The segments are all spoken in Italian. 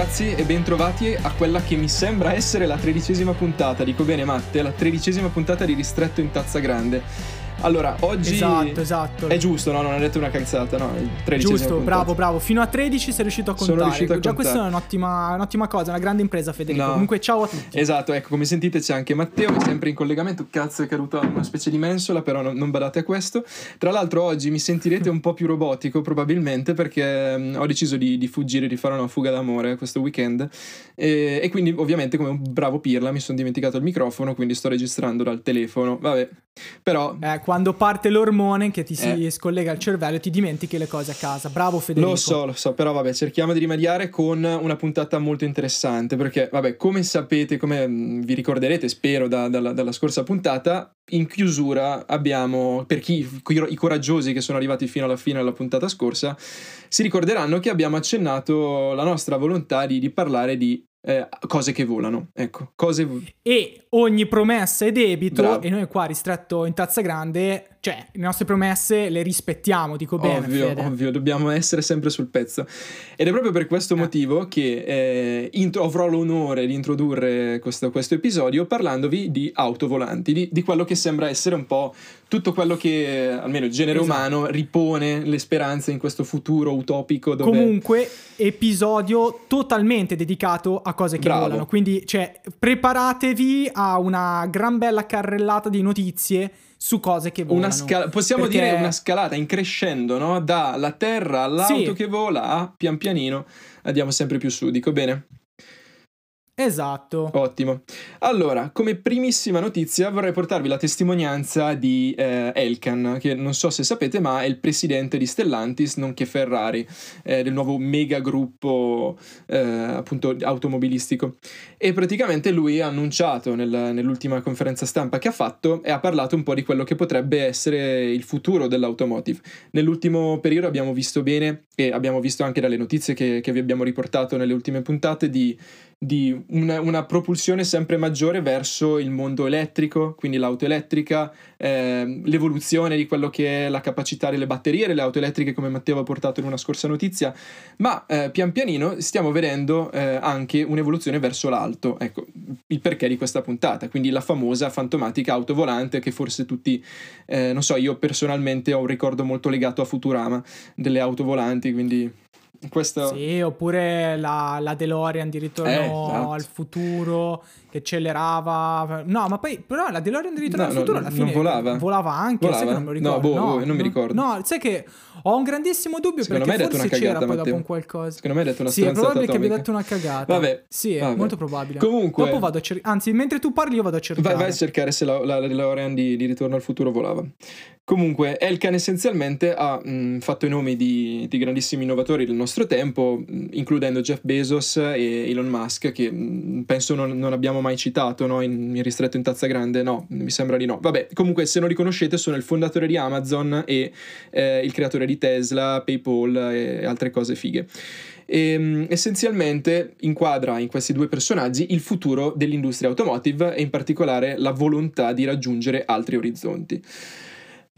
ragazzi e bentrovati a quella che mi sembra essere la tredicesima puntata, dico bene Matte, la tredicesima puntata di Ristretto in Tazza Grande. Allora, oggi Esatto, esatto. è giusto, no? Non hai detto una cazzata, no? Il tredicesima Giusto, puntata. bravo, bravo. Fino a 13 sei riuscito a Sono contare. riuscito a Già contare. questa è un'ottima, un'ottima cosa, una grande impresa, Federico. No. Comunque, ciao a tutti. Esatto, ecco, come sentite c'è anche Matteo, che è sempre in collegamento. Cazzo, è caduta una specie di mensola, però non, non badate a questo. Tra l'altro, oggi mi sentirete un po' più robotico, probabilmente, perché mm, ho deciso di, di fuggire, di fare una fuga d'amore questo weekend. E, e quindi, ovviamente, come un bravo pirla, mi sono dimenticato il microfono, quindi sto registrando dal telefono. Vabbè, però. Eh, quando parte l'ormone che ti si Eh. scollega al cervello, ti dimentichi le cose a casa. Bravo, Federico. Lo so, lo so, però vabbè, cerchiamo di rimediare con una puntata molto interessante, perché vabbè, come sapete, come mm, vi ricorderete, spero, da- dalla, dalla scorsa puntata, in chiusura abbiamo, per chi, i coraggiosi che sono arrivati fino alla fine della puntata scorsa, si ricorderanno che abbiamo accennato la nostra volontà di, di parlare di eh, cose che volano, ecco, cose... E ogni promessa è debito, Bravo. e noi qua, ristretto in tazza grande, cioè, le nostre promesse le rispettiamo, dico bene, Ovvio, ovvio, dobbiamo essere sempre sul pezzo. Ed è proprio per questo Eh. motivo che eh, intro- avrò l'onore di introdurre questo, questo episodio parlandovi di autovolanti, di, di quello che sembra essere un po' tutto quello che, almeno il genere Esatto. umano, ripone le speranze in questo futuro utopico dove... Comunque, episodio totalmente dedicato a cose che Bravo. volano. Quindi, cioè, preparatevi a una gran bella carrellata di notizie su cose che volano. Una scala- possiamo Perché- dire una scalata in crescendo, no? Dalla terra all'auto Sì. che vola a pian pianino andiamo sempre più su, dico bene? Esatto. Ottimo. Allora, come primissima notizia vorrei portarvi la testimonianza di eh, Elkan, che non so se sapete, ma è il presidente di Stellantis, nonché Ferrari, eh, del nuovo mega gruppo eh, appunto automobilistico. E praticamente lui ha annunciato nel- nell'ultima conferenza stampa che ha fatto e ha parlato un po' di quello che potrebbe essere il futuro dell'automotive. Nell'ultimo periodo abbiamo visto bene, e abbiamo visto anche dalle notizie che, che vi abbiamo riportato nelle ultime puntate, di di una, una propulsione sempre maggiore verso il mondo elettrico, quindi l'auto elettrica, ehm, l'evoluzione di quello che è la capacità delle batterie delle auto elettriche, come Matteo ha portato in una scorsa notizia, ma eh, pian pianino stiamo vedendo eh, anche un'evoluzione verso l'alto. Ecco il perché di questa puntata, quindi la famosa fantomatica auto volante che forse tutti, eh, non so, io personalmente ho un ricordo molto legato a Futurama delle auto volanti, quindi questo... Sì, oppure la, la DeLorean di ritorno Eh, esatto. al futuro che accelerava. No, ma poi, però la DeLorean di ritorno No, al no, futuro alla non fine volava. Volava anche, sai che Volava? non me lo No, ricordo. boh, boh, non mi ricordo. No, sai che ho un grandissimo dubbio Secondo perché forse una c'era cagata, poi Matteo. dopo un qualcosa. Secondo me hai detto una Sì, è probabile che abbia atomica. detto una cagata. Vabbè, Sì, è vabbè. molto probabile. Comunque- Dopo vado a cercare. Anzi, mentre tu parli, io vado a cercare. Vai, vai a cercare se la, la DeLorean di, di Ritorno al futuro volava. Comunque, Elkan essenzialmente ha mh, fatto i nomi di, di grandissimi innovatori del nostro tempo, mh, includendo Jeff Bezos e Elon Musk, che penso non, non abbiamo mai citato no, in, in ristretto in tazza grande. No, mi sembra di no. Vabbè, comunque, se non li conoscete, sono il fondatore di Amazon e eh, il creatore di Tesla, PayPal e altre cose fighe. E, mh, essenzialmente inquadra in questi due personaggi il futuro dell'industria automotive e in particolare la volontà di raggiungere altri orizzonti.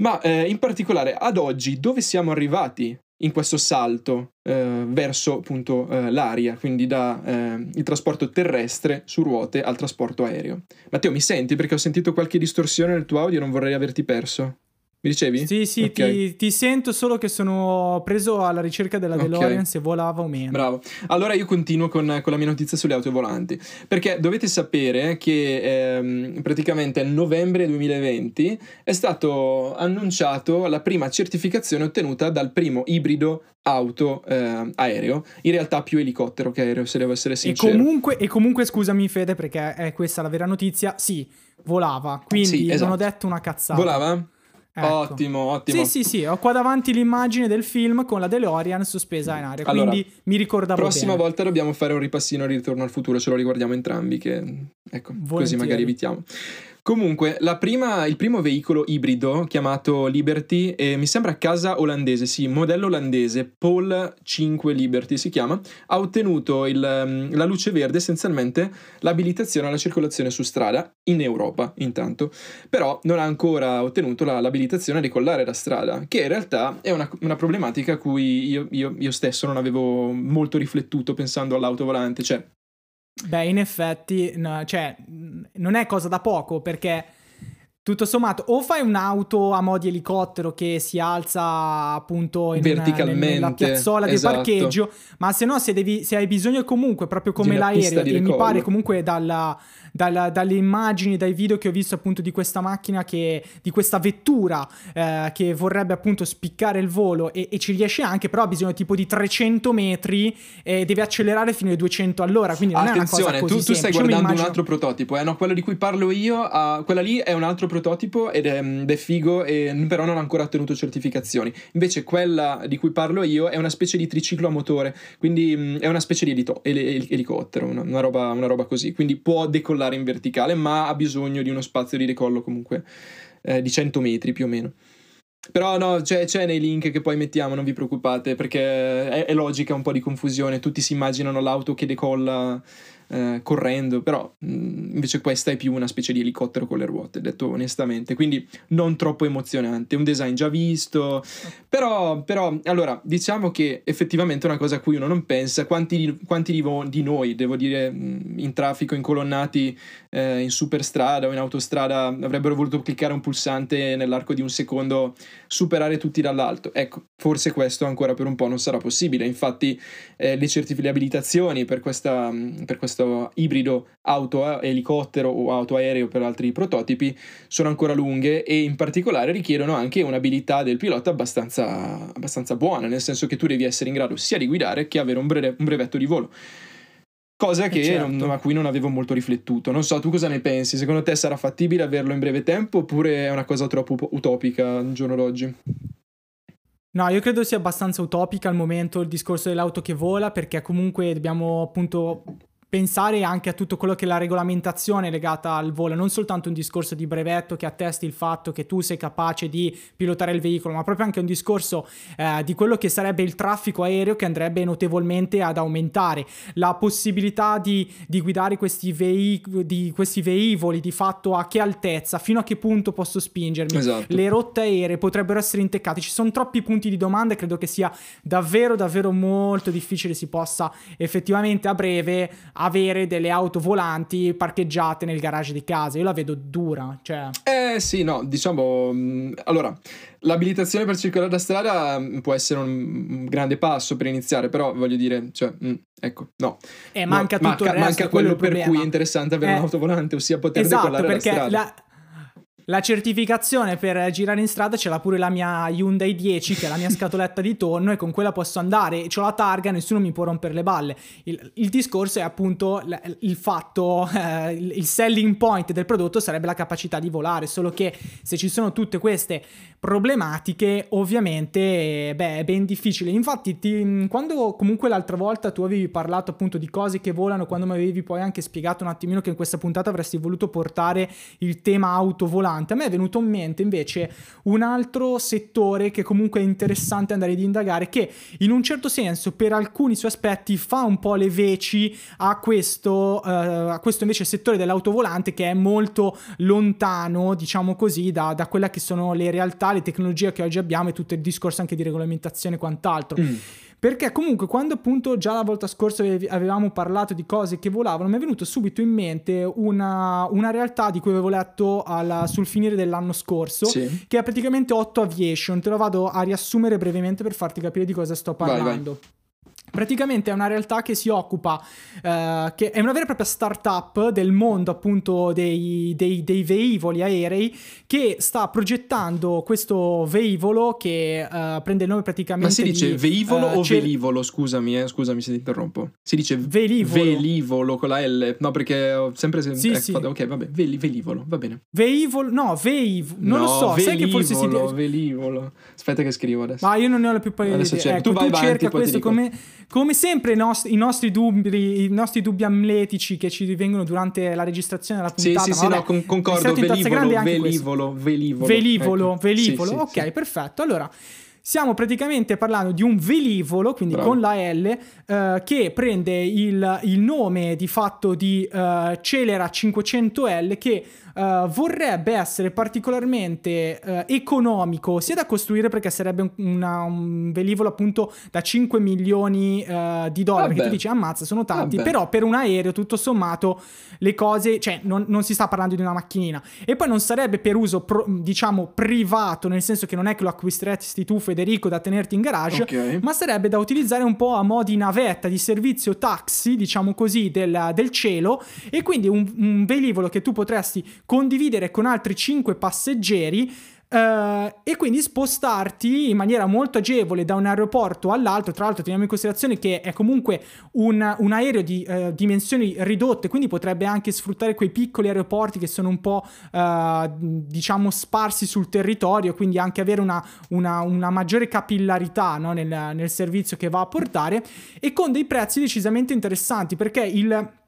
Ma eh, in particolare ad oggi dove siamo arrivati in questo salto eh, verso appunto eh, l'aria, quindi dal trasporto terrestre su ruote al trasporto aereo? Matteo, mi senti? Perché ho sentito qualche distorsione nel tuo audio e non vorrei averti perso. Mi dicevi? Sì, sì, Ok. ti, ti sento solo che sono preso alla ricerca della. DeLorean se volava o meno. Bravo. Allora io continuo con, con la mia notizia sulle auto volanti, perché dovete sapere che ehm, praticamente a novembre 2020 è stato annunciato la prima certificazione ottenuta dal primo ibrido auto eh, aereo, in realtà più elicottero che aereo se devo essere E sincero. comunque, e comunque, scusami, Fede, perché è questa la vera notizia. Sì, volava. Quindi Sì, esatto. non ho detto una cazzata. Volava? Ecco. Ottimo, ottimo. Sì, sì, sì. Ho qua davanti l'immagine del film con la DeLorean sospesa in aria. Allora, quindi mi ricordavo Prossima bene. volta dobbiamo fare un ripassino di ritorno al futuro, ce lo riguardiamo entrambi, che ecco, così Volentieri. magari evitiamo. Comunque, prima, il primo veicolo ibrido chiamato Liberty, eh, mi sembra casa olandese, sì, modello olandese, Paul 5 Liberty si chiama, ha ottenuto il, mm, la luce verde, essenzialmente l'abilitazione alla circolazione su strada in Europa, intanto. Però non ha ancora ottenuto la, l'abilitazione a ricollare la strada, che in realtà è una, una problematica a cui io, io, io stesso non avevo molto riflettuto pensando all'auto volante, cioè Beh, in effetti, no, cioè, non è cosa da poco perché tutto sommato o fai un'auto a mo' di elicottero che si alza appunto in Verticalmente, nella piazzola di esatto. parcheggio, ma se no se, devi, se hai bisogno comunque proprio come l'aereo e mi pare comunque dalla dalla, dalle immagini, dai video che ho visto appunto di questa macchina, che, di questa vettura eh, che vorrebbe appunto spiccare il volo e, e, ci riesce anche, però ha bisogno tipo di 300 metri e deve accelerare fino ai 200 all'ora, quindi non Attenzione, è una cosa così tu, tu stai guardando immagino... un altro prototipo, eh? no, quello di cui parlo io, uh, quella lì è un altro prototipo ed è, ed è figo, e, però non ha ancora ottenuto certificazioni. Invece quella di cui parlo io è una specie di triciclo a motore, quindi mh, è una specie di elito- el- el- elicottero, una, una, roba, una roba così, quindi può decollare decollare in verticale, ma ha bisogno di uno spazio di decollo comunque eh, di 100 metri più o meno. Però no, c'è, c'è, nei link che poi mettiamo, non vi preoccupate, perché è, è logica un po' di confusione, tutti si immaginano l'auto che decolla eh, correndo, però mh, mm, invece questa è più una specie di elicottero con le ruote, detto onestamente, quindi non troppo emozionante, un design già visto, però, però allora diciamo che effettivamente è una cosa a cui uno non pensa, quanti, quanti di, vo- di, noi, devo dire, mm, in traffico, incolonnati eh, in superstrada o in autostrada avrebbero voluto cliccare un pulsante nell'arco di un secondo, superare tutti dall'alto, ecco, forse questo ancora per un po' non sarà possibile, infatti eh, le certificazioni per questa, mm, per questa questo ibrido auto-elicottero o auto-aereo per altri prototipi sono ancora lunghe e in particolare richiedono anche un'abilità del pilota abbastanza, abbastanza buona, nel senso che tu devi essere in grado sia di guidare che avere un, breve, un brevetto di volo. Cosa che certo. non, a cui non avevo molto riflettuto. Non so, tu cosa ne pensi? Secondo te sarà fattibile averlo in breve tempo oppure è una cosa troppo utopica al giorno d'oggi? No, io credo sia abbastanza utopica al momento il discorso dell'auto che vola, perché comunque dobbiamo appunto pensare anche a tutto quello che è la regolamentazione legata al volo, non soltanto un discorso di brevetto che attesti il fatto che tu sei capace di pilotare il veicolo, ma proprio anche un discorso eh, di quello che sarebbe il traffico aereo che andrebbe notevolmente ad aumentare, la possibilità di, di guidare questi, veic- di questi velivoli di fatto a che altezza, fino a che punto posso spingermi, esatto. le rotte aeree potrebbero essere inteccate, ci sono troppi punti di domanda e credo che sia davvero davvero molto difficile si possa effettivamente a breve avere delle auto volanti parcheggiate nel garage di casa. Io la vedo dura, cioè... Eh sì, no, diciamo... Mm, allora, l'abilitazione per circolare la strada mm, può essere un grande passo per iniziare, però voglio dire, cioè, mh, mm, ecco, no. E manca no, tutto manca, il resto, Manca quello per cui è interessante avere eh, un'auto volante, ossia poter esatto, decollare la strada. La la certificazione per girare in strada ce l'ha pure la mia Hyundai 10, che è la mia scatoletta di tonno, e con quella posso andare. Ho la targa, nessuno mi può rompere le balle. Il, il discorso è appunto il, il fatto, eh, il selling point del prodotto sarebbe la capacità di volare. Solo che se ci sono tutte queste problematiche, ovviamente, beh, è ben difficile. Infatti, ti, quando comunque l'altra volta tu avevi parlato appunto di cose che volano, quando mi avevi poi anche spiegato un attimino che in questa puntata avresti voluto portare il tema auto volante. A me è venuto in mente invece un altro settore che comunque è interessante andare ad indagare, che in un certo senso per alcuni suoi aspetti fa un po' le veci a questo, uh, a questo invece settore dell'autovolante che è molto lontano, diciamo così, da, da quelle che sono le realtà, le tecnologie che oggi abbiamo e tutto il discorso anche di regolamentazione e quant'altro. Mm. Perché comunque quando appunto già la volta scorsa avevamo parlato di cose che volavano, mi è venuto subito in mente una, una realtà di cui avevo letto alla, sul finire dell'anno scorso, sì. che è praticamente 8 Aviation. Te lo vado a riassumere brevemente per farti capire di cosa sto parlando. Vai, vai. Praticamente è una realtà che si occupa, uh, che è una vera e propria startup del mondo appunto dei, dei, dei velivoli aerei che sta progettando questo velivolo che uh, prende il nome praticamente Ma si dice di, velivolo uh, o cer- velivolo? Scusami, eh, scusami se ti interrompo. Si dice velivolo. velivolo con la L. No, perché ho sempre... Sem- sì, eh, sì. Ok, vabbè, Vel- velivolo, va bene. Velivolo, no, veiv, non no, lo so, velivolo, sai che forse si... velivolo. Aspetta che scrivo adesso. Ma io non ne ho la più pallida idea. Ecco, tu, vai tu avanti, cerca questo come come sempre i nostri, i nostri, dubbi, i nostri dubbi amletici che ci vengono durante la registrazione della puntata. Sì, sì, sì, no, con, concordo, velivolo, velivolo, velivolo, velivolo, ecco. velivolo, sì, ok, sì. perfetto. Allora, Stiamo praticamente parlando di un velivolo, quindi Bravo. con la L, eh, che prende il, il, nome di fatto di eh, Celera 500L che uh, vorrebbe essere particolarmente uh, economico sia da costruire perché sarebbe un, una, un velivolo appunto da 5 milioni uh, di dollari Vabbè. che tu dici ammazza sono tanti Vabbè. però per un aereo tutto sommato le cose cioè non, non, si sta parlando di una macchinina e poi non sarebbe per uso pro, diciamo privato nel senso che non è che lo acquisteresti tu Federico da tenerti in garage okay. ma sarebbe da utilizzare un po' a mo' di navetta di servizio taxi diciamo così del, del cielo e quindi un, un velivolo che tu potresti condividere con altri 5 passeggeri Uh, e quindi spostarti in maniera molto agevole da un aeroporto all'altro. Tra l'altro, teniamo in considerazione che è comunque un, un aereo di uh, dimensioni ridotte, quindi potrebbe anche sfruttare quei piccoli aeroporti che sono un po' uh, diciamo sparsi sul territorio, quindi anche avere una, una, una maggiore capillarità no, nel, nel servizio che va a portare e con dei prezzi decisamente interessanti perché il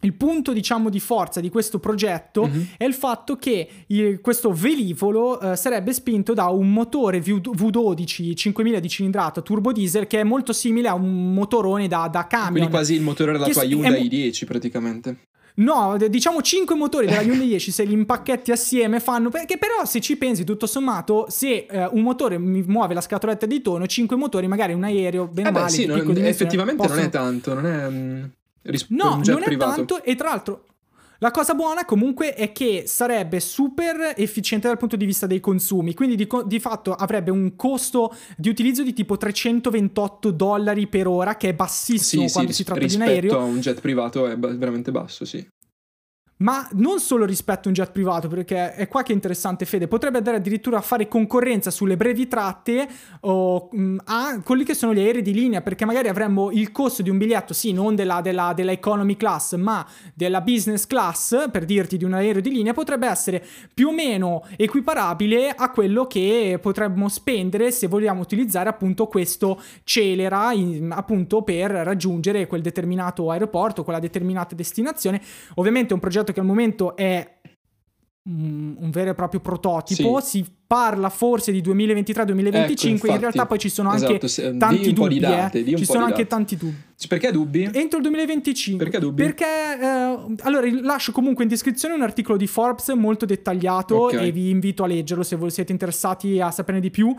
il punto, diciamo, di forza di questo progetto mm-hmm. è il fatto che il, questo velivolo uh, sarebbe spinto da un motore v- V12 5000 di cilindrata turbo diesel che è molto simile a un motorone da, da camion. Quindi quasi il motore della tua Hyundai i10 praticamente. No, diciamo 5 motori della Hyundai 10 se li impacchetti assieme fanno perché però se ci pensi tutto sommato se uh, un motore mi muove la scatoletta di tono 5 motori magari un aereo bene eh beh, male sì, non, effettivamente possono... non è tanto, non è um... Ris- no, non privato. è tanto e tra l'altro la cosa buona comunque è che sarebbe super efficiente dal punto di vista dei consumi, quindi di, co- di, fatto avrebbe un costo di utilizzo di tipo 328 dollari per ora, che è bassissimo sì, quando sì, si tratta di un aereo. Rispetto a un jet privato è b- veramente basso, sì. Ma non solo rispetto a un jet privato, perché è qua che è interessante Fede, potrebbe andare addirittura a fare concorrenza sulle brevi tratte o, mh, mm, a quelli che sono gli aerei di linea, perché magari avremmo il costo di un biglietto, sì, non della, della, della economy class, ma della business class, per dirti di un aereo di linea, potrebbe essere più o meno equiparabile a quello che potremmo spendere se vogliamo utilizzare appunto questo Celera in, appunto per raggiungere quel determinato aeroporto, quella determinata destinazione. Ovviamente è un progetto che al momento è un, un vero e proprio prototipo. Sì. Si parla forse di 2023-2025, ecco, in realtà poi ci sono anche esatto, tanti dubbi. Date, eh. Ci sono anche tanti dubbi. Perché dubbi? Entro il 2025. Perché dubbi? Perché eh, allora lascio comunque in descrizione un articolo di Forbes molto dettagliato okay. e vi invito a leggerlo se voi siete interessati a saperne di più.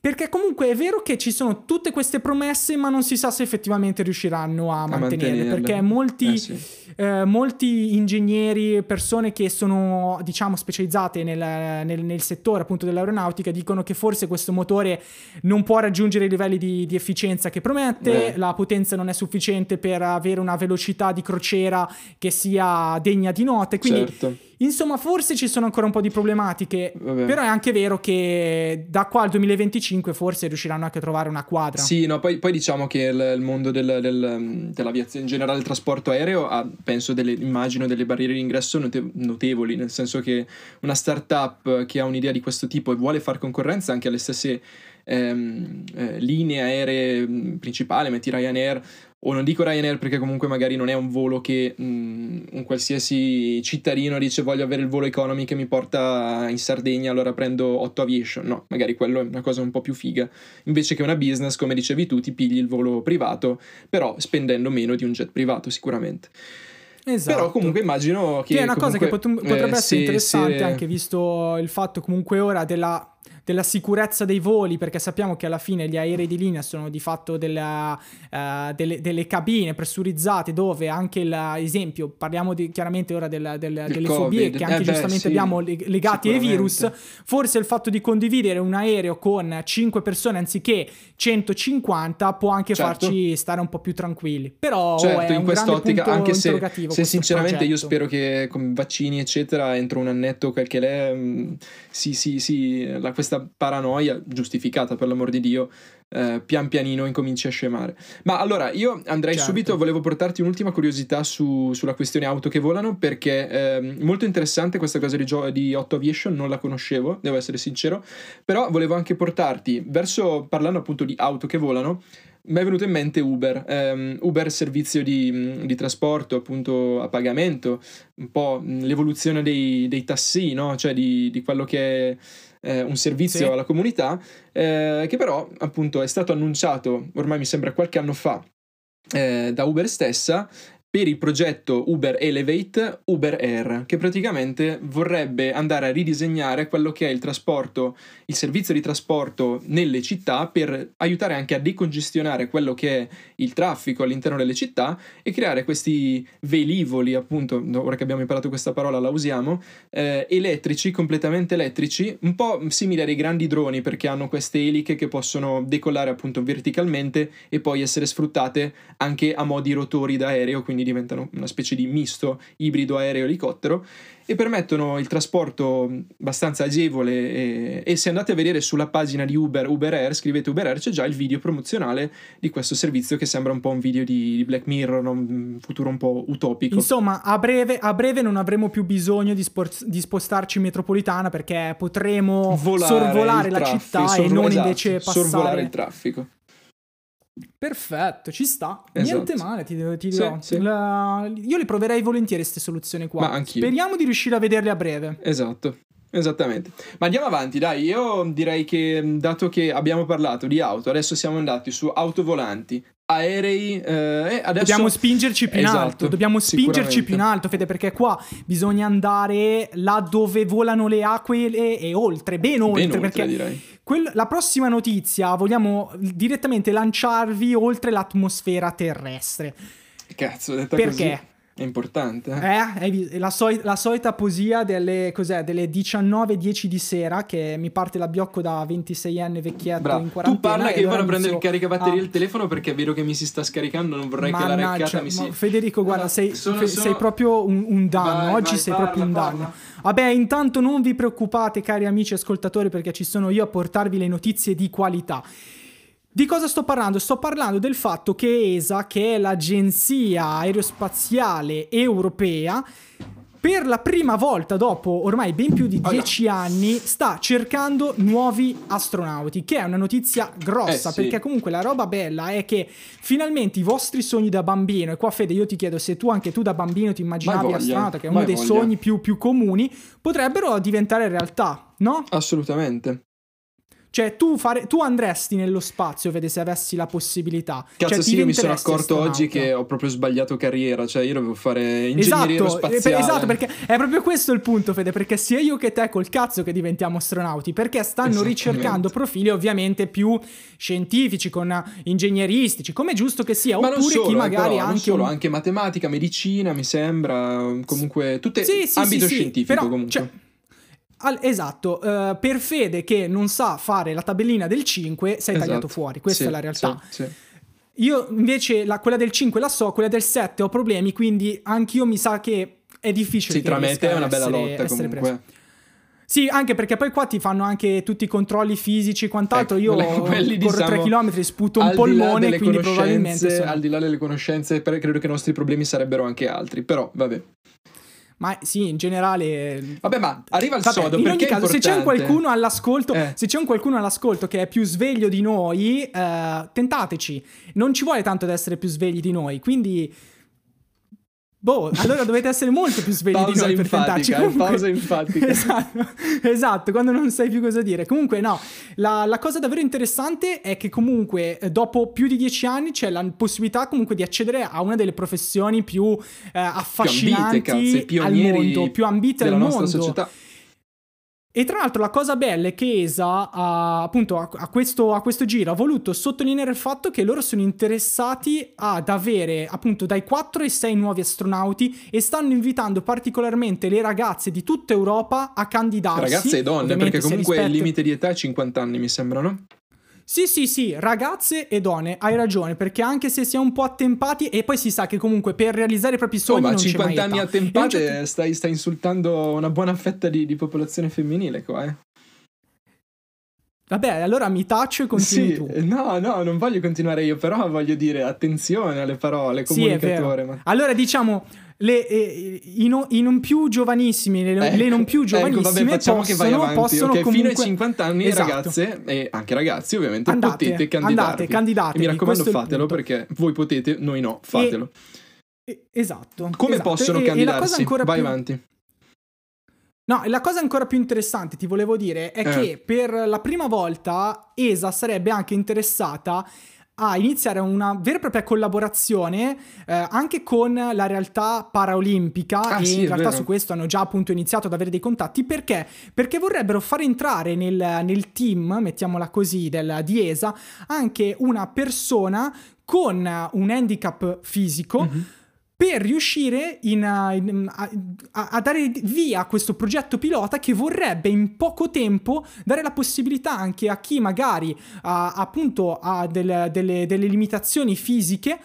Perché comunque è vero che ci sono tutte queste promesse, ma non si sa se effettivamente riusciranno a, a mantenerle. Perché molti, eh sì. eh, molti, ingegneri, persone che sono, diciamo, specializzate nel, nel, nel, settore appunto dell'aeronautica, dicono che forse questo motore non può raggiungere i livelli di, di efficienza che promette, eh. la potenza non è sufficiente per avere una velocità di crociera che sia degna di note. Quindi. Certo Insomma, forse ci sono ancora un po' di problematiche, Vabbè. però è anche vero che da qua al 2025 forse riusciranno anche a trovare una quadra. Sì, no, poi, poi diciamo che il, il mondo del, del, dell'aviazione, in generale il trasporto aereo, ha, penso, delle, immagino, delle barriere di ingresso note, notevoli, nel senso che una startup che ha un'idea di questo tipo e vuole fare concorrenza anche alle stesse ehm, eh, linee aeree principali, metti Ryanair o non dico Ryanair perché comunque magari non è un volo che mh, mm, un qualsiasi cittadino dice voglio avere il volo economy che mi porta in Sardegna allora prendo 8 aviation. No magari quello è una cosa un po' più figa. Invece che una business come dicevi tu ti pigli il volo privato però spendendo meno di un jet privato sicuramente. Esatto. Però comunque immagino che... Che è una comunque, cosa che pot- potrebbe eh, essere se, interessante se... anche visto il fatto comunque ora della della sicurezza dei voli, perché sappiamo che alla fine gli aerei di linea sono di fatto della, uh, delle, delle, cabine pressurizzate dove anche l'esempio, parliamo di, chiaramente ora del, del, delle COVID. fobie che anche eh giustamente sì, abbiamo legati ai virus, forse il fatto di condividere un aereo con 5 persone anziché 150 può anche certo. farci stare un po' più tranquilli. Però certo, è in quest'ottica, anche se, se sinceramente progetto. io spero che con vaccini eccetera entro un annetto quel che l'è, mm, sì, sì, sì, la, questa paranoia, giustificata per l'amor di Dio, eh, pian pianino incominci a scemare. Ma allora io andrei certo. subito, volevo portarti un'ultima curiosità su, sulla questione auto che volano, perché eh, molto interessante questa cosa di, Gio- di Otto Aviation, non la conoscevo, devo essere sincero, però volevo anche portarti verso, parlando appunto di auto che volano, mi è venuto in mente Uber. Um, Uber servizio di, di, trasporto appunto a pagamento, un po' l'evoluzione dei, dei tassi, no? Cioè di, di quello che è eh, un servizio sì. alla comunità, eh, che però appunto è stato annunciato ormai mi sembra qualche anno fa eh, da Uber stessa per il progetto Uber Elevate Uber Air, che praticamente vorrebbe andare a ridisegnare quello che è il trasporto, il servizio di trasporto nelle città per aiutare anche a decongestionare quello che è il traffico all'interno delle città e creare questi velivoli, appunto, ora che abbiamo imparato questa parola la usiamo, eh, elettrici, completamente elettrici, un po' simili ai grandi droni perché hanno queste eliche che possono decollare appunto verticalmente e poi essere sfruttate anche a modi rotori d'aereo, quindi quindi diventano una specie di misto ibrido aereo-elicottero e permettono il trasporto abbastanza agevole e, e, se andate a vedere sulla pagina di Uber, Uber Air, scrivete Uber Air, c'è già il video promozionale di questo servizio che sembra un po' un video di, di Black Mirror, un futuro un po' utopico. Insomma, a breve, a breve non avremo più bisogno di, sport, di spostarci in metropolitana perché potremo Volare sorvolare la traffico, città sorvo- e non esatto, invece passare... Sorvolare il traffico. Perfetto, ci sta. Esatto. Niente male, ti, ti dirò. Sì, sì. La... Io le proverei volentieri queste soluzioni qua. Speriamo di riuscire a vederle a breve. Esatto. Esattamente. Ma andiamo avanti, dai. Io direi che, dato che abbiamo parlato di auto, adesso siamo andati su autovolanti, aerei. Eh, adesso... Dobbiamo spingerci più in esatto, alto. Dobbiamo spingerci più in alto, Fede, perché qua bisogna andare là dove volano le acque e, oltre, ben oltre. Ben perché direi. Quel, la prossima notizia vogliamo direttamente lanciarvi oltre l'atmosfera terrestre. Cazzo, detta perché? così. È importante. Eh, eh la, soli- la, solita poesia delle, delle 19.10 di sera che mi parte la biocco da 26enne vecchietto Bravo. in quarantena. Tu parla che io vado a prendere il caricabatterie ah. del telefono perché è vero che mi si sta scaricando, non vorrei Mannaggia, che la reccata mi si... Federico, guarda, sei, sono, fe- sono... sei proprio un, un danno, vai, oggi vai, sei parla, proprio un danno. Parla. Vabbè, intanto non vi preoccupate cari amici ascoltatori perché ci sono io a portarvi le notizie di qualità. Di cosa sto parlando? Sto parlando del fatto che ESA, che è l'agenzia aerospaziale europea, per la prima volta dopo ormai ben più di dieci anni sta cercando nuovi astronauti, che è una notizia grossa, eh sì. perché comunque la roba bella è che finalmente i vostri sogni da bambino, e qua Fede io ti chiedo se tu anche tu da bambino ti immaginavi astronauta, che è uno dei voglia. sogni più, più comuni, potrebbero diventare realtà, no? Assolutamente. Cioè, tu, fare, tu, andresti nello spazio, vede, se avessi la possibilità. Cazzo, cioè, sì, io mi sono accorto oggi che ho proprio sbagliato carriera. Cioè, io dovevo fare ingegneriero esatto, spaziale. Esatto, perché è proprio questo il punto, Fede. Perché sia io che te col cazzo che diventiamo astronauti. Perché stanno ricercando profili ovviamente più scientifici, con ingegneristici, come è giusto che sia. Ma oppure solo, chi eh, magari però, anche. Solo, un... anche matematica, medicina, mi sembra. Comunque, tutte sì, sì, ambito sì, scientifico però, comunque. Cioè, al, esatto, uh, per Fede che non sa fare la tabellina del 5 sei esatto. tagliato fuori, questa sì, è la realtà. Sì, sì. Io invece la, quella del 5 la so, quella del 7 ho problemi, quindi anch'io mi sa che è difficile. Sì, tra me e te è una bella essere, lotta comunque. Preso. Sì, anche perché poi qua ti fanno anche tutti i controlli fisici e quant'altro. Ecco, Io corro diciamo, 3 km, sputo un polmone, quindi probabilmente... Sono... Al di là delle conoscenze, credo che i nostri problemi sarebbero anche altri, però vabbè. Ma sì, in generale. Vabbè, ma arriva il sodo. In ogni caso, se c'è qualcuno all'ascolto, eh. se c'è un qualcuno all'ascolto che è più sveglio di noi, eh, tentateci. Non ci vuole tanto ad essere più svegli di noi. Quindi Boh, allora dovete essere molto più svegli pausa di noi per tentarci. Comunque, pausa infatti. esatto, esatto, quando non sai più cosa dire. Comunque no, la, la, cosa davvero interessante è che comunque eh, dopo più di dieci anni c'è la possibilità comunque di accedere a una delle professioni più eh, affascinanti più ambite, al mondo, più ambite al mondo. Società. E tra l'altro la cosa bella è che ESA ha, appunto a, a, questo, a, questo, giro ha voluto sottolineare il fatto che loro sono interessati ad avere appunto dai 4 ai 6 nuovi astronauti e stanno invitando particolarmente le ragazze di tutta Europa a candidarsi. Ragazze e donne, perché comunque rispetta... il limite di età è 50 anni mi sembra, no? Sì, sì, sì, ragazze e donne, hai ragione, perché anche se si è un po' attempati e poi si sa che comunque per realizzare i propri sogni oh, ma non 50 anni attempate certo... stai, stai, insultando una buona fetta di, di popolazione femminile qua, eh. Vabbè, allora mi taccio e continui sì, tu. No, no, non voglio continuare io, però voglio dire attenzione alle parole, comunicatore. Sì, ma... Allora diciamo, le, eh, i, no, i, non più giovanissimi, le, ecco, le non più giovanissime ecco, vabbè, facciamo possono, avanti, possono okay, comunque... fino ai 50 anni esatto. ragazze e anche ragazzi ovviamente andate, potete candidarvi. Andate, candidatevi. E mi raccomando fatelo perché voi potete, noi no, fatelo. E, esatto. Come esatto. possono e, candidarsi? E vai più... avanti. No, la cosa ancora più interessante, ti volevo dire, è eh. che per la prima volta ESA sarebbe anche interessata a iniziare una vera e propria collaborazione eh, anche con la realtà paraolimpica ah, e sì, in realtà su questo hanno già appunto iniziato ad avere dei contatti. Perché? Perché vorrebbero far entrare nel, nel team, mettiamola così, del, di ESA anche una persona con un handicap fisico mm-hmm per riuscire in, in, a, a, dare via a questo progetto pilota che vorrebbe in poco tempo dare la possibilità anche a chi magari ha, appunto ha delle, delle, delle limitazioni fisiche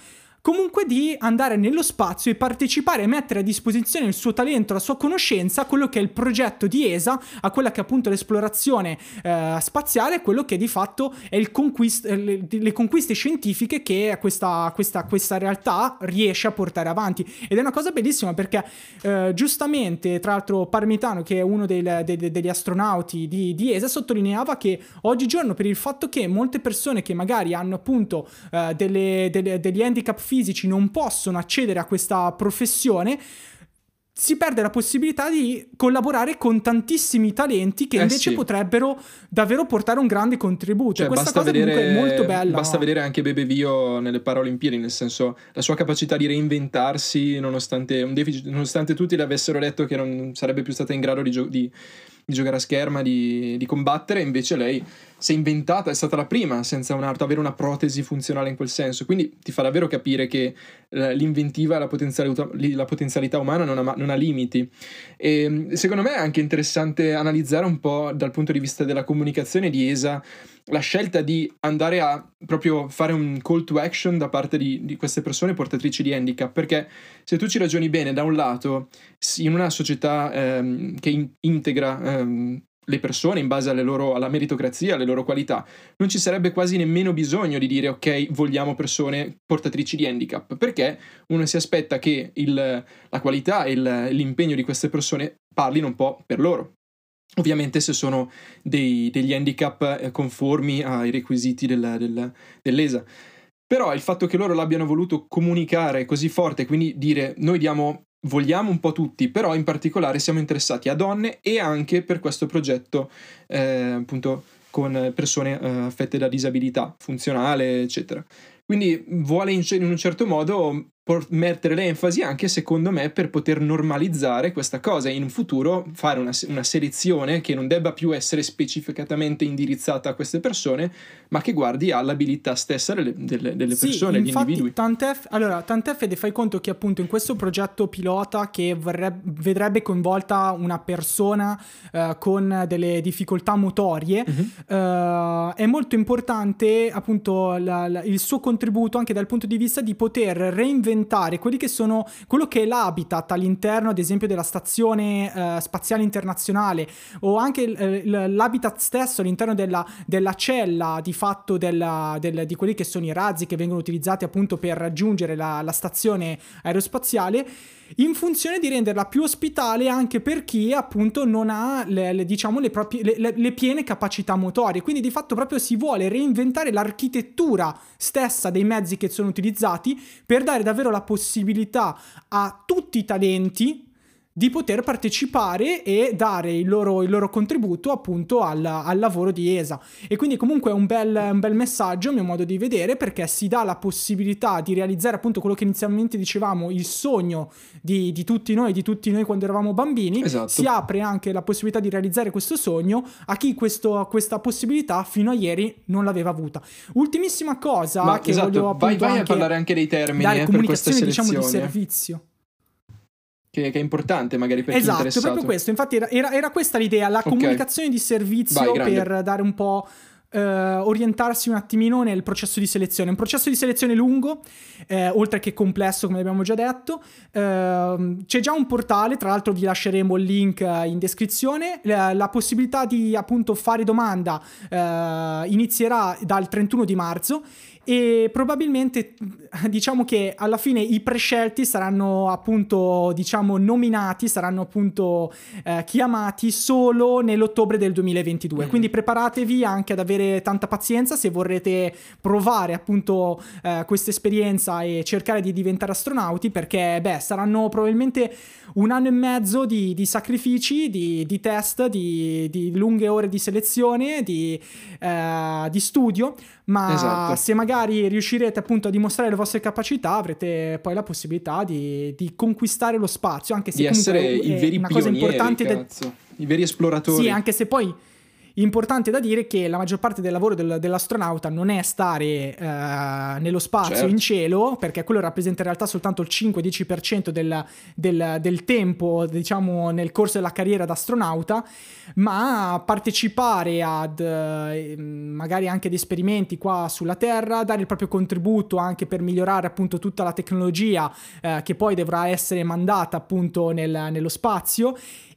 comunque di andare nello spazio e partecipare e mettere a disposizione il suo talento, la sua conoscenza quello che è il progetto di ESA, a quella che è appunto l'esplorazione eh, spaziale, quello che di fatto è il conquist- eh, le, le, conquiste scientifiche che questa, questa, questa, realtà riesce a portare avanti. Ed è una cosa bellissima perché eh, giustamente, tra l'altro Parmitano, che è uno dei, dei, degli astronauti di, di, ESA, sottolineava che oggigiorno per il fatto che molte persone che magari hanno appunto eh, delle, delle, degli handicap fisici non possono accedere a questa professione, si perde la possibilità di collaborare con tantissimi talenti che eh invece sì. potrebbero davvero portare un grande contributo. Cioè, Questa cosa vedere, è molto bella. Basta vedere anche Bebe Vio nelle Paralimpiadi, nel senso la sua capacità di reinventarsi nonostante, un deficit, nonostante tutti le avessero detto che non sarebbe più stata in grado di, gio- di, di giocare a scherma, di, di combattere, invece lei si è inventata, è stata la prima senza un'arto, avere una protesi funzionale in quel senso. Quindi ti fa davvero capire che eh, l'inventiva e la potenzialità, la potenzialità umana non ha, non ha, limiti. E secondo me è anche interessante analizzare un po' dal punto di vista della comunicazione di ESA la scelta di andare a proprio fare un call to action da parte di, di queste persone portatrici di handicap, perché se tu ci ragioni bene, da un lato, in una società ehm, che in, integra ehm, le persone in base loro, alla meritocrazia, alle loro qualità, non ci sarebbe quasi nemmeno bisogno di dire ok, vogliamo persone portatrici di handicap, perché uno si aspetta che il, la qualità e il, l'impegno di queste persone parlino un po' per loro. Ovviamente se sono dei, degli handicap eh, conformi ai requisiti del, del, dell'ESA. Però il fatto che loro l'abbiano voluto comunicare così forte, quindi dire noi diamo vogliamo un po' tutti, però in particolare siamo interessati a donne e anche per questo progetto eh, appunto con persone eh, affette da disabilità funzionale, eccetera. Quindi vuole in, in un certo modo mettere l'enfasi anche secondo me per poter normalizzare questa cosa e in futuro fare una, una, selezione che non debba più essere specificatamente indirizzata a queste persone ma che guardi all'abilità stessa delle, delle, delle sì, persone, degli individui. Tant'è, allora, tant'è Fede fai conto che appunto in questo progetto pilota che vorrebbe, vedrebbe coinvolta una persona uh, con delle difficoltà motorie uh-huh. uh, è molto importante appunto la, la, il suo contributo anche dal punto di vista di poter reinventare inventare quelli che sono quello che è l'habitat all'interno, ad esempio, della stazione eh, spaziale internazionale o anche eh, l'habitat stesso all'interno della, della cella di fatto della, del, di quelli che sono i razzi che vengono utilizzati appunto per raggiungere la, la stazione aerospaziale in funzione di renderla più ospitale anche per chi appunto non ha le, le, diciamo, le, proprie, le, piene capacità motorie. Quindi di fatto proprio si vuole reinventare l'architettura stessa dei mezzi che sono utilizzati per dare davvero la possibilità a tutti i talenti di poter partecipare e dare il loro, il loro contributo appunto al, al, lavoro di ESA. E quindi comunque è un bel, un bel messaggio, a mio modo di vedere, perché si dà la possibilità di realizzare appunto quello che inizialmente dicevamo, il sogno di, di tutti noi, di tutti noi quando eravamo bambini. Esatto. Si apre anche la possibilità di realizzare questo sogno a chi questo, questa possibilità fino a ieri non l'aveva avuta. Ultimissima cosa Ma che esatto, voglio appunto vai, vai a parlare anche dei termini dare eh, comunicazione per questa diciamo di servizio che, che, è importante magari per esatto, chi è interessato. proprio questo. Infatti era, era, era questa l'idea, la okay. comunicazione di servizio Vai, per dare un po' eh, orientarsi un attimino nel processo di selezione. Un processo di selezione lungo, eh, oltre che complesso, come abbiamo già detto. Eh, c'è già un portale, tra l'altro vi lasceremo il link eh, in descrizione. La, la possibilità di appunto fare domanda eh, inizierà dal 31 di marzo e probabilmente diciamo che alla fine i prescelti saranno appunto diciamo nominati saranno appunto eh, chiamati solo nell'ottobre del 2022 mm. quindi preparatevi anche ad avere tanta pazienza se vorrete provare appunto eh, questa esperienza e cercare di diventare astronauti perché beh saranno probabilmente un anno e mezzo di, di sacrifici di, di test di, di, lunghe ore di selezione di, eh, di studio ma esatto. se magari riuscirete appunto a dimostrare le vostre capacità avrete poi la possibilità di, di conquistare lo spazio, anche se di essere i veri cosa importante cazzo. De... i veri esploratori. Sì, anche se poi Importante da dire che la maggior parte del lavoro del, dell'astronauta non è stare eh, nello spazio, certo. in cielo, perché quello rappresenta in realtà soltanto il 5-10% del, del, del, tempo, diciamo, nel corso della carriera d'astronauta, ma partecipare ad eh, magari anche ad esperimenti qua sulla Terra, dare il proprio contributo anche per migliorare appunto tutta la tecnologia eh, che poi dovrà essere mandata appunto nel, nello spazio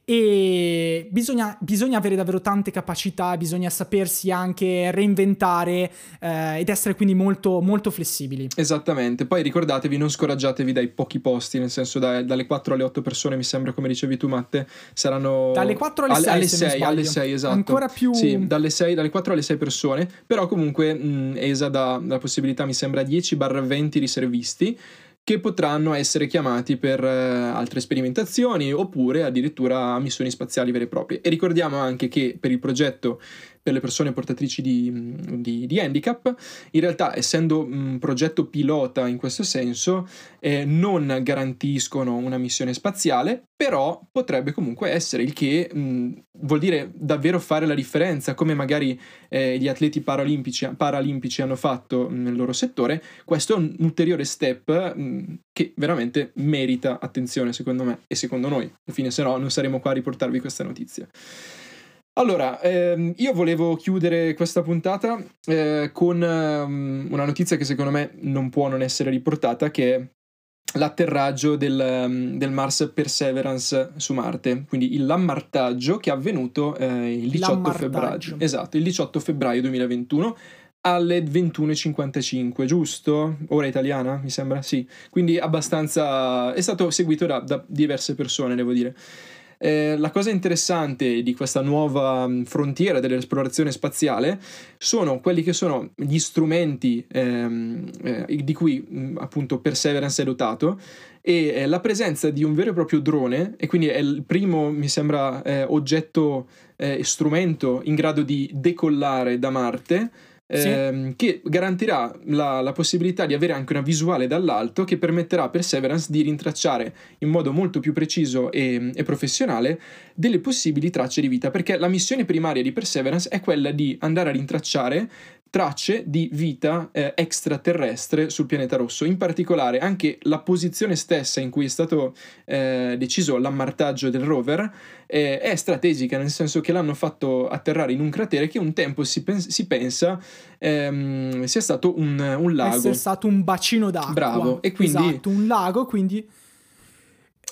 e bisogna, bisogna, avere davvero tante capacità, bisogna sapersi anche reinventare eh, ed essere quindi molto, molto flessibili. Esattamente, poi ricordatevi, non scoraggiatevi dai pochi posti, nel senso da, dalle 4 alle 8 persone, mi sembra come dicevi tu Matte, saranno... Dalle 4 alle 6, alle 6, alle 6 esatto. Ancora più... Sì, dalle, 6, dalle 4 alle 6 persone, però comunque mh, ESA dà la possibilità, mi sembra, 10-20 riservisti che potranno essere chiamati per eh, altre sperimentazioni oppure addirittura missioni spaziali vere e proprie. E ricordiamo anche che per il progetto per le persone portatrici di, di, di handicap, in realtà essendo un progetto pilota in questo senso, eh, non garantiscono una missione spaziale, però potrebbe comunque essere il che mh, vuol dire davvero fare la differenza, come magari eh, gli atleti paralimpici, paralimpici, hanno fatto nel loro settore, questo è un ulteriore step mh, che veramente merita attenzione secondo me e secondo noi, alla fine se no non saremo qua a riportarvi questa notizia. Allora, ehm, io volevo chiudere questa puntata eh, con um, una notizia che secondo me non può non essere riportata, che è l'atterraggio del, um, del Mars Perseverance su Marte, quindi il lammartaggio che è avvenuto eh, il 18 febbraio. Esatto, il 18 febbraio 2021 alle 21.55, giusto? Ora italiana, mi sembra? Sì. Quindi abbastanza... è stato seguito da, da diverse persone, devo dire. Eh, la cosa interessante di questa nuova mm, frontiera dell'esplorazione spaziale sono quelli che sono gli strumenti ehm, eh, di cui mm, appunto Perseverance è dotato e eh, la presenza di un vero e proprio drone e quindi è il primo mi sembra eh, oggetto eh, strumento in grado di decollare da Marte sì. ehm, che garantirà la, la, possibilità di avere anche una visuale dall'alto che permetterà a Perseverance di rintracciare in modo molto più preciso e, e professionale delle possibili tracce di vita, perché la missione primaria di Perseverance è quella di andare a rintracciare tracce di vita eh, extraterrestre sul pianeta rosso. In particolare anche la posizione stessa in cui è stato eh, deciso l'ammartaggio del rover eh, è strategica, nel senso che l'hanno fatto atterrare in un cratere che un tempo si, pens- si pensa ehm, sia stato un, un lago. Essere stato un bacino d'acqua. Bravo, e quindi... Esatto, un lago, quindi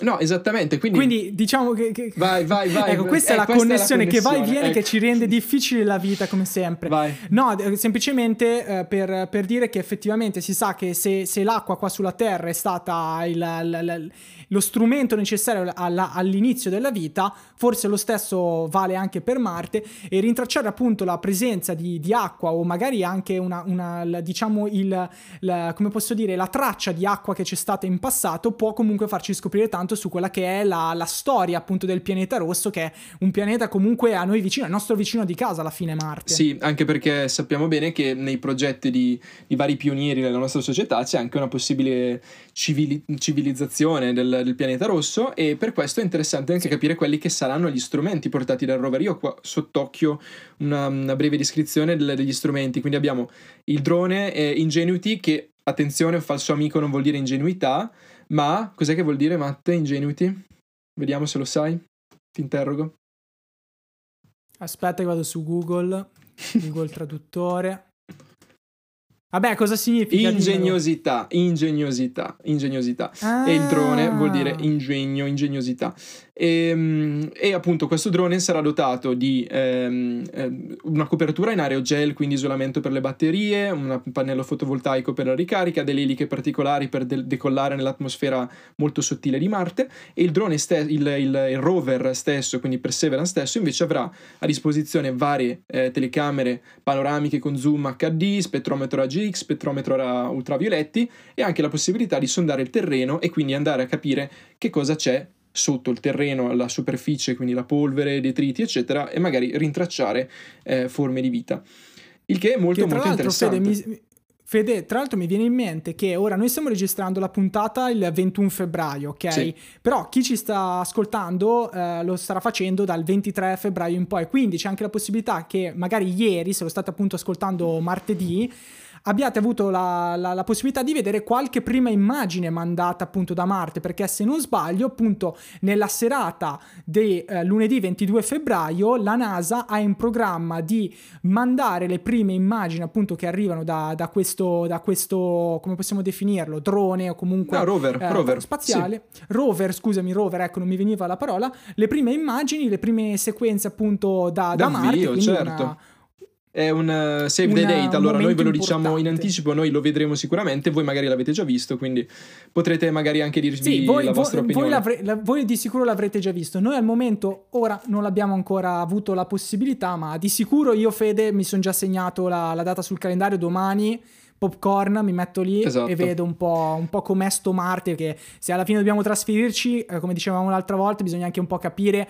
No, esattamente. Quindi, quindi diciamo che, che... Vai, vai, vai. Ecco, questa, eh, è, la questa connessione è connessione che va e viene ecco. che ci rende difficile la vita, come sempre. Vai. No, eh, semplicemente eh, per, per, dire che effettivamente si sa che se, se l'acqua qua sulla Terra è stata il, il, il, lo strumento necessario alla, all'inizio della vita, forse lo stesso vale anche per Marte e rintracciare appunto la presenza di, di acqua o magari anche una, una diciamo, il, la, come posso dire, la traccia di acqua che c'è stata in passato può comunque farci scoprire tanto tanto su quella che è la, la, storia appunto del pianeta rosso, che è un pianeta comunque a noi vicino, il nostro vicino di casa alla fine Marte. Sì, anche perché sappiamo bene che nei progetti di, di vari pionieri nella nostra società c'è anche una possibile civili- civilizzazione del, del, pianeta rosso e per questo è interessante anche capire quelli che saranno gli strumenti portati dal rover. Io qua sott'occhio una, una breve descrizione del, degli strumenti, quindi abbiamo il drone eh, Ingenuity che attenzione, falso amico non vuol dire ingenuità, ma cos'è che vuol dire Matte ingenuity? Vediamo se lo sai. Ti interrogo. Aspetta che vado su Google. Google Traduttore. Vabbè, cosa significa? Ingegnosità, ingegnosità, ingegnosità. Ah. E il drone vuol dire ah. ingegno, ingegnosità. E, ehm, e, appunto questo drone sarà dotato di ehm, ehm, una copertura in aerogel, quindi isolamento per le batterie, un pannello fotovoltaico per la ricarica, delle eliche particolari per de- decollare nell'atmosfera molto sottile di Marte e il drone stesso, il, il, il, rover stesso, quindi Perseverance stesso, invece avrà a disposizione varie eh, telecamere panoramiche con zoom HD, spettrometro AGX, spettrometro ultravioletti e anche la possibilità di sondare il terreno e quindi andare a capire che cosa c'è sotto il terreno, alla superficie, quindi la polvere, detriti, eccetera, e magari rintracciare eh, forme di vita. Il che è molto, che molto interessante. Fede, mi, Fede, tra l'altro mi viene in mente che ora noi stiamo registrando la puntata il 21 febbraio, ok? Sì. Però chi ci sta ascoltando eh, lo starà facendo dal 23 febbraio in poi, quindi c'è anche la possibilità che magari ieri, se lo state appunto ascoltando martedì, abbiate avuto la, la, la, possibilità di vedere qualche prima immagine mandata appunto da Marte, perché se non sbaglio, appunto nella serata di eh, lunedì 22 febbraio, la NASA ha in programma di mandare le prime immagini appunto che arrivano da, da, questo, da questo, come possiamo definirlo, drone o comunque no, rover, eh, rover spaziale, sì. rover, scusami, rover, ecco, non mi veniva la parola, le prime immagini, le prime sequenze appunto da, da, da Marte. Vio, certo. Una, è un uh, save the date, allora noi ve lo diciamo importante. in anticipo, noi lo vedremo sicuramente, voi magari l'avete già visto, quindi potrete magari anche dirvi sì, voi, la vostra voi, opinione. Voi, la, voi, di sicuro l'avrete già visto, noi al momento ora non l'abbiamo ancora avuto la possibilità, ma di sicuro io Fede mi sono già segnato la, la data sul calendario domani popcorn, mi metto lì esatto. e vedo un po', un po' com'è sto Marte, che se alla fine dobbiamo trasferirci, eh, come dicevamo l'altra volta, bisogna anche un po' capire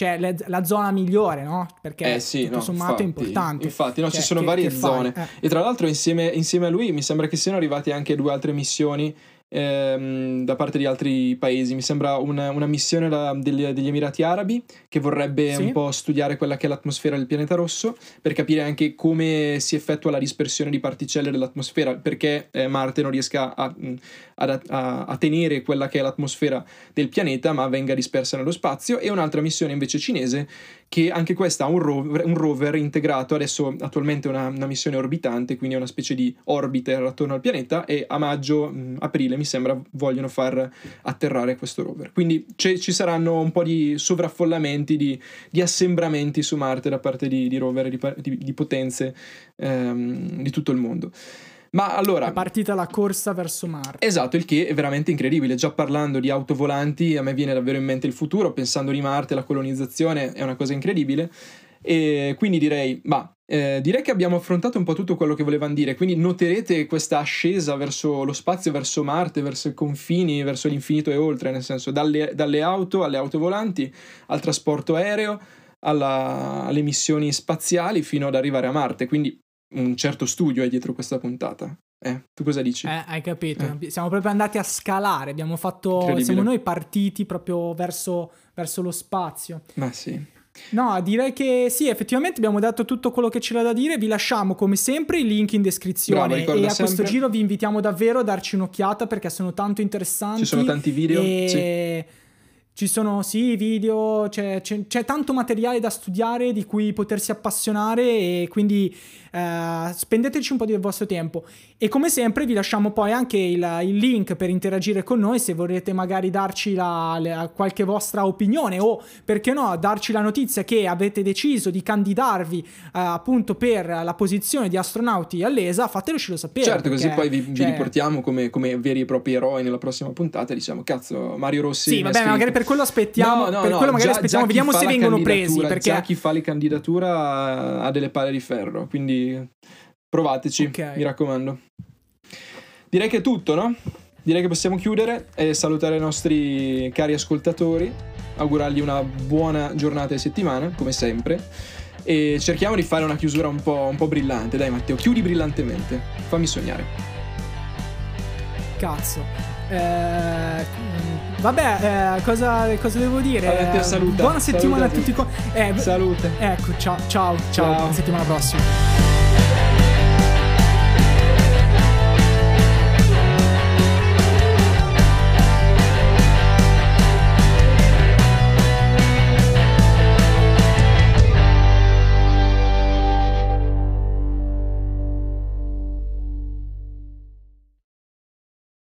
cioè le, la zona migliore, no? Perché eh sì, tutto no, sommato infatti, è importante. Infatti, no, cioè, ci sono che, varie che zone. Eh. E tra l'altro insieme, insieme, a lui mi sembra che siano arrivate anche due altre missioni ehm, da parte di altri paesi. Mi sembra una, una missione da, degli, degli, Emirati Arabi che vorrebbe sì. un po' studiare quella che è l'atmosfera del pianeta rosso per capire anche come si effettua la dispersione di particelle dell'atmosfera, perché eh, Marte non riesca a, a, a, a, tenere quella che è l'atmosfera del pianeta, ma venga dispersa nello spazio. E un'altra missione invece cinese che anche questa ha un rover, un rover integrato, adesso attualmente è una, una, missione orbitante, quindi è una specie di orbiter attorno al pianeta e a maggio, mh, aprile mi sembra, vogliono far atterrare questo rover. Quindi ci saranno un po' di sovraffollamenti, di, di assembramenti su Marte da parte di, di rover e di, di, di potenze ehm, di tutto il mondo. Ma allora... È partita la corsa verso Marte. Esatto, il che è veramente incredibile. Già parlando di autovolanti, a me viene davvero in mente il futuro, pensando di Marte, la colonizzazione è una cosa incredibile. E quindi direi, ma eh, direi che abbiamo affrontato un po' tutto quello che volevano dire, quindi noterete questa ascesa verso lo spazio, verso Marte, verso i confini, verso l'infinito e oltre, nel senso dalle, dalle auto alle autovolanti, al trasporto aereo, alla, alle missioni spaziali fino ad arrivare a Marte. Quindi un certo studio è dietro questa puntata. Eh, tu cosa dici? Eh, hai capito. Eh. Siamo proprio andati a scalare, abbiamo fatto... Siamo noi partiti proprio verso, verso lo spazio. Ma sì. No, direi che sì, effettivamente abbiamo dato tutto quello che c'era da dire. Vi lasciamo come sempre il link in descrizione. Bravo, e a sempre. questo giro vi invitiamo davvero a darci un'occhiata perché sono tanto interessanti. Ci sono tanti video. E... Sì ci sono sì video, c'è, c'è, c'è, tanto materiale da studiare di cui potersi appassionare e quindi eh, spendeteci un po' del vostro tempo. E come sempre vi lasciamo poi anche il, il link per interagire con noi se volete magari darci la, la, qualche vostra opinione o perché no darci la notizia che avete deciso di candidarvi eh, appunto per la posizione di astronauti all'ESA, fatelo sapere. Certo, perché, così poi vi, vi cioè riportiamo come, come, veri e propri eroi nella prossima puntata. Diciamo, cazzo, Mario Rossi. Sì, vabbè, magari per quello aspettiamo. No, no, per no, quello magari già, aspettiamo, già vediamo se vengono presi. Perché chi fa le candidatura ha delle palle di ferro. Quindi provateci, okay. mi raccomando. Direi che è tutto, no? Direi che possiamo chiudere e salutare i nostri cari ascoltatori, augurargli una buona giornata e settimana, come sempre. E cerchiamo di fare una chiusura un po', un po brillante. Dai, Matteo, chiudi brillantemente. Fammi sognare. Cazzo. Eh, vabbè, eh, cosa, cosa, devo dire? Vabbè, saluta, Buona settimana saluta a tutti. Eh, Salute. Ecco, ciao, ciao, ciao. ciao. settimana prossima.